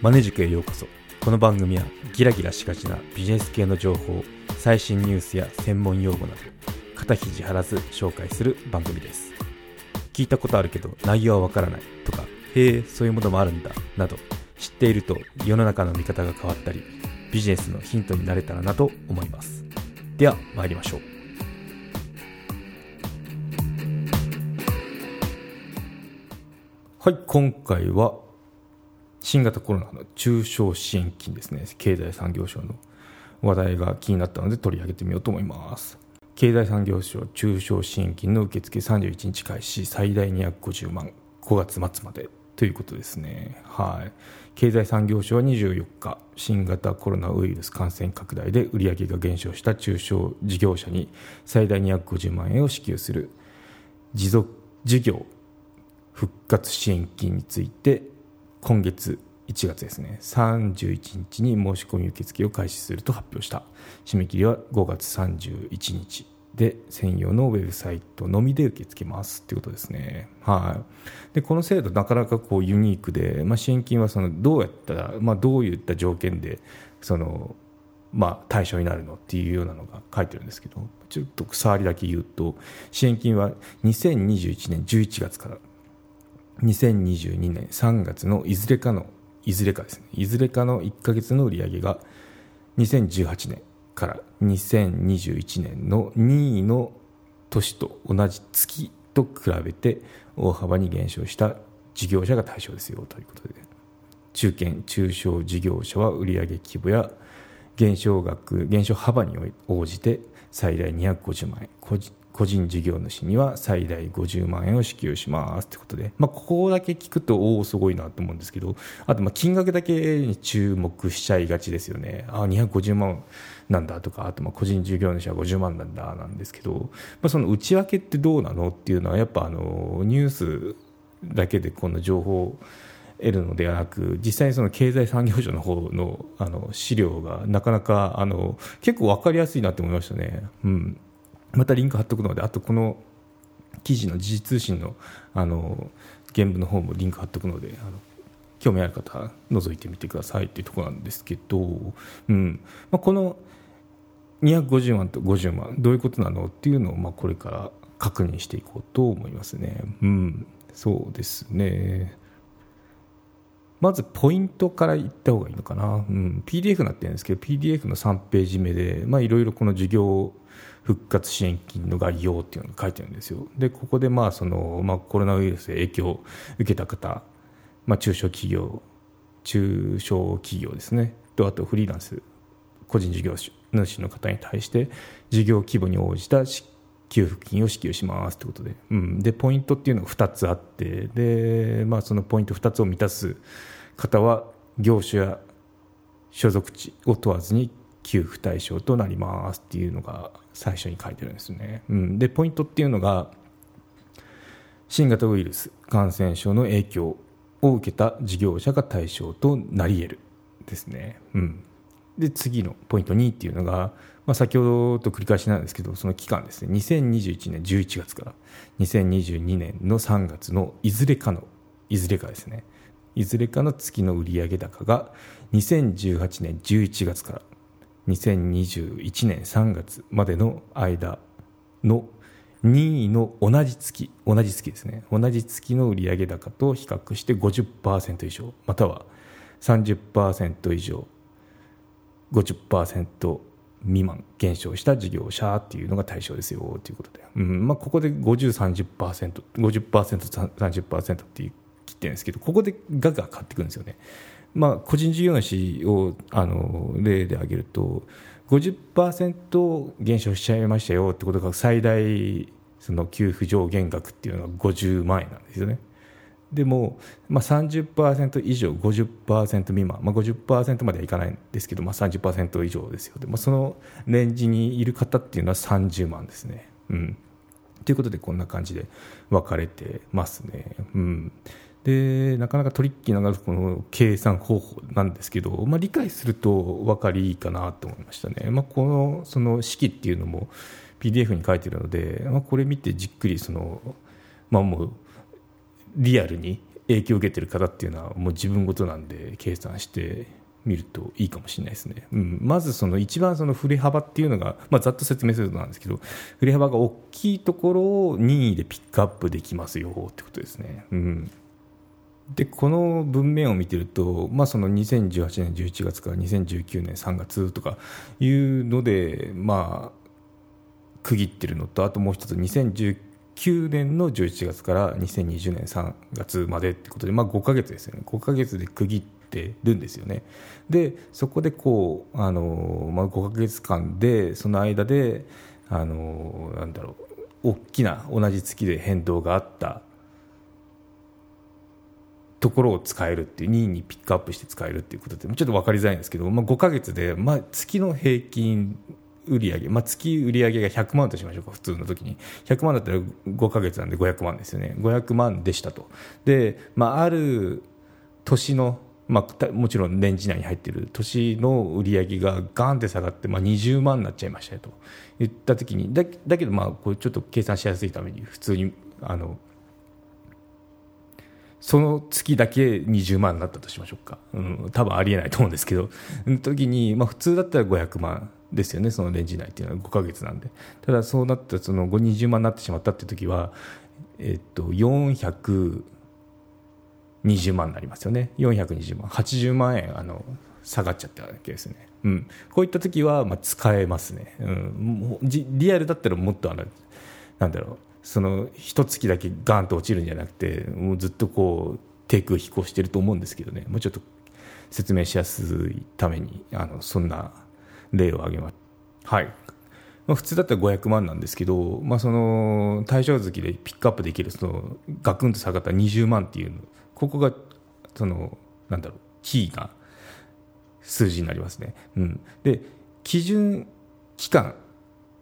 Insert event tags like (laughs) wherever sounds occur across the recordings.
マネ塾へようこそ。この番組はギラギラしがちなビジネス系の情報最新ニュースや専門用語など肩肘張らず紹介する番組です。聞いたことあるけど内容はわからないとかへえそういうものもあるんだなど知っていると世の中の見方が変わったりビジネスのヒントになれたらなと思います。では参りましょう。はい今回は新型コロナの中小支援金ですね。経済産業省の話題が気になったので取り上げてみようと思います。経済産業省中小支援金の受付31日開始。最大250万。5月末まで。ということですね。はい。経済産業省は24日新型コロナウイルス感染拡大で売上が減少した中小事業者に最大250万円を支給する。持続事業復活支援金について今月1月ですね。31日に申し込み受付を開始すると発表した。締め切りは5月31日で専用のウェブサイトのみで受け付けます。ということですね。はい、でこの制度なかなかこうユニークで、まあ、支援金はそのどうやったら、まあ、どういった条件でその、まあ、対象になるのっていうようなのが書いてるんですけどちょっと触りだけ言うと支援金は2021年11月から2022年3月のいずれかのいずれかですね。いずれかの1か月の売り上げが2018年から2021年の2位の年と同じ月と比べて大幅に減少した事業者が対象ですよということで中堅中小事業者は売上規模や減少額減少幅に応じて最大250万円。個人事業主には最大50万円を支給しますということで、まあ、ここだけ聞くとおおすごいなと思うんですけど。あとまあ金額だけに注目しちゃいがちですよね。あ250万なんだとか。あとまあ個人事業主は50万なんだなんですけど、まあ、その内訳ってどうなのっていうのはやっぱあのニュースだけでこの情報を得るのではなく実際にその経済産業省の方のあの資料がなかなかあの結構分かりやすいなと思いましたね。うん。またリンク貼っておくのであとこの記事の時事通信のあの原文の方もリンク貼っておくのであの興味ある方覗いてみてくださいっていうところなんですけど、うん。まあ、この250万と50万どういうことなのっていうのをまあこれから確認していこうと思いますね。うん、そうですね。まずポイントから言った方がいいのかな、うん、PDF になってるんですけど PDF の3ページ目でいろいろこの授業復活支援金の概要っていうのが書いてるんですよ。でここでまあその、まあ、コロナウイルスで影響を受けた方、まあ、中小企業中小企業ですね。とあとフリーランス個人事業主の方に対して事業規模に応じた給付金を支給しますということで,、うん、でポイントっていうのが2つあって。で、まあ、そのポイント2つを満たす方は業種や所属地を問わずに給付対象となりますっていうのが最初に書いてるんですね、うん、でポイントっていうのが新型ウイルス感染症の影響を受けた事業者が対象となり得るですね、うん、で次のポイント2っていうのが、まあ、先ほどと繰り返しなんですけどその期間ですね。2021年11月から2022年の3月のいずれかのいずれかですね。いずれかの月の売上高が2018年11月から2021年3月までの間の2位の同じ月同じ月ですね。同じ月の売上高と比較して50%以上または30%以上50%未満減少した事業者っていうのが対象ですよということで、うんまあ、ここで 5030%50%30% っていう切ってるんですけどここでガが変わってくるんですよね。まあ、個人事業主をあの例で挙げると50%減少しちゃいましたよってことが最大その給付上限額っていうのが50万円なんですよね。でも、まあ30%以上50%未満、まあ、50%まではいかないんですけど、まあ、30%以上ですよで、まあ、そのレンジにいる方っていうのは30万ですね。うん、ということでこんな感じで分かれてますね。うんでなかなかトリッキーなこの計算方法なんですけど、まあ、理解すると分かりいいかなと思いましたね、まあ、このその式っていうのも PDF に書いてるので、まあ、これ見てじっくりその、まあ、もうリアルに影響を受けてる方っていうのはもう自分ごとなんで計算してみるといいかもしれないですね、うん、まずその一番その振れ幅っていうのが、まあ、ざっと説明するとなんですけど振れ幅が大きいところを任意でピックアップできますよってことですね、うん、でこの文面を見てると、まあ、その2018年11月から2019年3月とかいうので、まあ、区切ってるのとあともう一つ2019 9年の11月から2020年3月までってことで、まあ、5か月ですよね。5か月で区切ってるんですよね。でそこでこうあの、まあ、5か月間でその間であのなんだろう大きな同じ月で変動があったところを使えるっていう2位にピックアップして使えるっていうことでちょっと分かりづらいんですけど、まあ、5か月で、まあ、月の平均売上、まあ、月売上が100万としましょうか普通の時に。100万だったら5か月なんで500万ですよね。500万でしたと。で、まあ、ある年のまあ、もちろん年次内に入っている年の売り上げがガンって下がって、まあ、20万になっちゃいましたよと言った時にだだけどまあこれちょっと計算しやすいために普通にあのその月だけ20万になったとしましょうか、うん、多分ありえないと思うんですけど、その時に、まあ、普通だったら500万ですよね、そのレンジ内っていうのは5か月なんで、ただそうなったその20万になってしまったっていう時は、えっと、420万になりますよね、420万、80万円あの下がっちゃったわけですね。うん、こういった時はまあ使えますね、うん、リアルだったらもっとあのなんだろう。その一月だけガンと落ちるんじゃなくてもうずっとこう低空飛行してると思うんですけどねもうちょっと説明しやすいためにあのそんな例を挙げます。はいまあ、普通だったら500万なんですけど、まあ、その対象月でピックアップできるそのガクンと下がった20万っていうここがそのなんだろうキーな数字になりますね。うん、で基準期間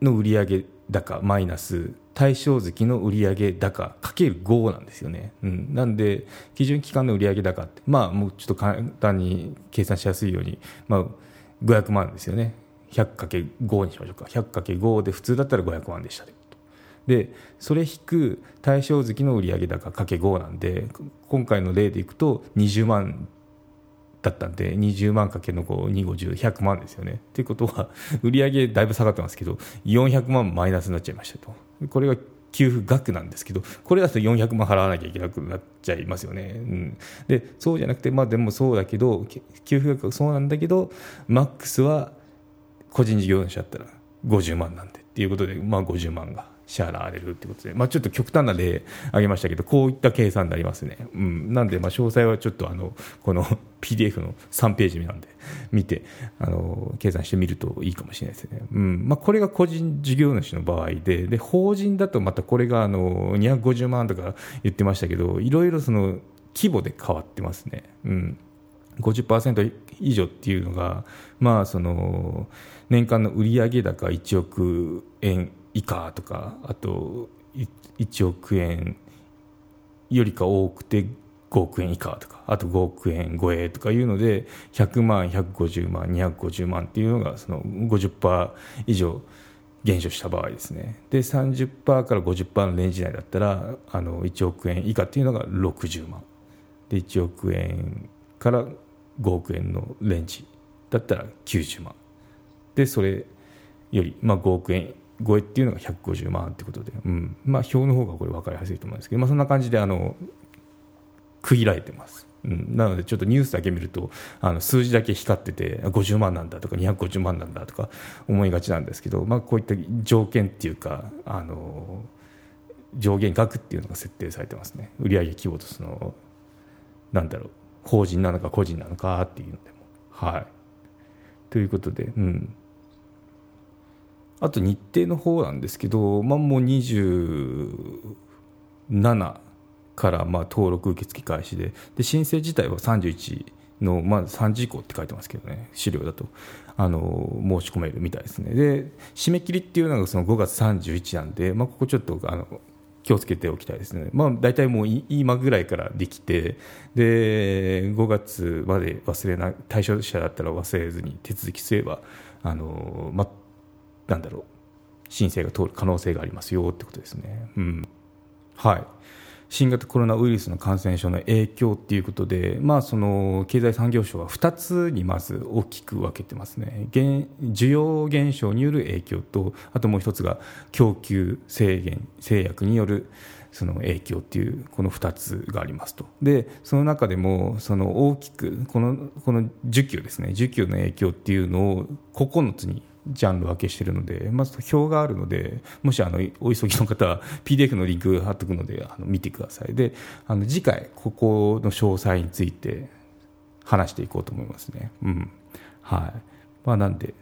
の売上高マイナス対象月の売上高かける5なんですよね、うん、なんで基準期間の売上高ってまあもうちょっと簡単に計算しやすいように、まあ、500万ですよね。100×5 にしましょうか。100×5 で普通だったら500万でしたで。それ引く対象月の売上高かけ5なんで今回の例でいくと20万だったんで20万かけの250,100万ですよね。ということは (laughs) 売上だいぶ下がってますけど400万マイナスになっちゃいましたとこれが給付額なんですけどこれだと400万払わなきゃいけなくなっちゃいますよね。うん、でそうじゃなくてまあでもそうだけど給付額はそうなんだけどマックスは個人事業主だったら50万なんでっていうことでまあ50万が。支払われるということで、まあ、ちょっと極端な例挙げましたけど、こういった計算になりますね。うん、なんで、まあ、詳細はちょっとあのこの (laughs) PDF の3ページ目なんで、見てあの計算してみるといいかもしれないですね。うんまあ、これが個人事業主の場合で、で法人だとまたこれがあの250万とか言ってましたけど、いろいろその規模で変わってますね。うん50%以上っていうのが、まあ、その年間の売上高1億円以下とかあと1億円よりか多くて5億円以下とかあと5億円超えとかいうので100万150万250万っていうのがその50%以上減少した場合ですね。で30%から50%のレンジ内だったらあの1億円以下っていうのが60万。で1億円から5億円のレンジだったら90万。でそれより、まあ、5億円超えっていうのが150万ってことで、うん。まあ、表の方がこれ分かりやすいと思うんですけど、まあ、そんな感じであの区切られてます。うん、なのでちょっとニュースだけ見るとあの数字だけ光ってて50万なんだとか250万なんだとか思いがちなんですけど、まあ、こういった条件っていうかあの上限額っていうのが設定されてますね。売上規模とそのなんだろう法人なのか個人なのかっていうのでも。はい。ということで、うん、あと日程の方なんですけど、まあ、もう27からまあ登録受付開始でで申請自体は31の、まあ、3時以降って書いてますけどね資料だと。あの申し込めるみたいですね。で締め切りっていうのがその5月31なんで、まあ、ここちょっとあの気をつけておきたいですね、まあ、大体もう今ぐらいからできてで5月まで忘れな対象者だったら忘れずに手続きすればあの、まあ、なんだろう申請が通る可能性がありますよってことですね。うん。はい。新型コロナウイルスの感染症の影響っていうことで、まあ、その経済産業省は2つにまず大きく分けてますね、需要減少による影響と、あともう一つが供給制限、制約によるその影響っていうこの2つがありますと。でその中でもその大きくこのこの需給ですね。需給の影響っていうのを9つにジャンル分けしてるのでまず表があるのでもしあのお急ぎの方は PDF のリンク貼っておくのであの見てください。であの次回ここの詳細について話していこうと思いますね。うん。はい。まあなんで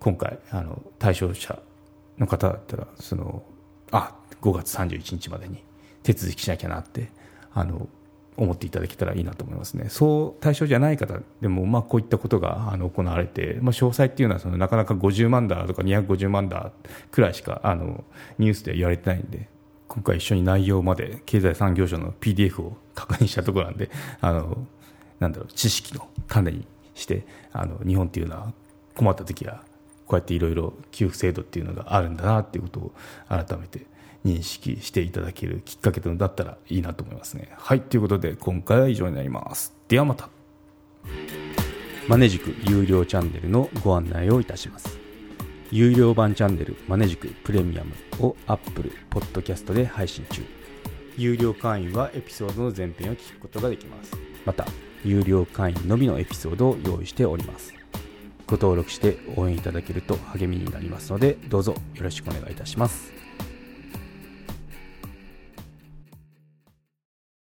今回あの対象者の方だったらそのあ5月31日までに手続きしなきゃなってあの思っていただけたらいいなと思いますね、そう対象じゃない方でも、まあ、こういったことがあの行われて、まあ、詳細っていうのはそのなかなか50万ダーとか250万ダーくらいしかあのニュースでは言われてないんで、今回一緒に内容まで経済産業省の PDF を確認したところなんで、あのなんだろう知識の種にしてあの日本っていうのは困った時はこうやっていろいろ給付制度っていうのがあるんだなっていうことを改めて認識していただけるきっかけとだったらいいなと思いますね。はい、ということで今回は以上になります。ではまた。マネジク有料チャンネルのご案内をいたします。有料版チャンネルマネジクプレミアムを Apple Podcast で配信中。有料会員はエピソードの前編を聞くことができます。また、有料会員のみのエピソードを用意しております。ご登録して応援いただけると励みになりますので、どうぞよろしくお願いいたします。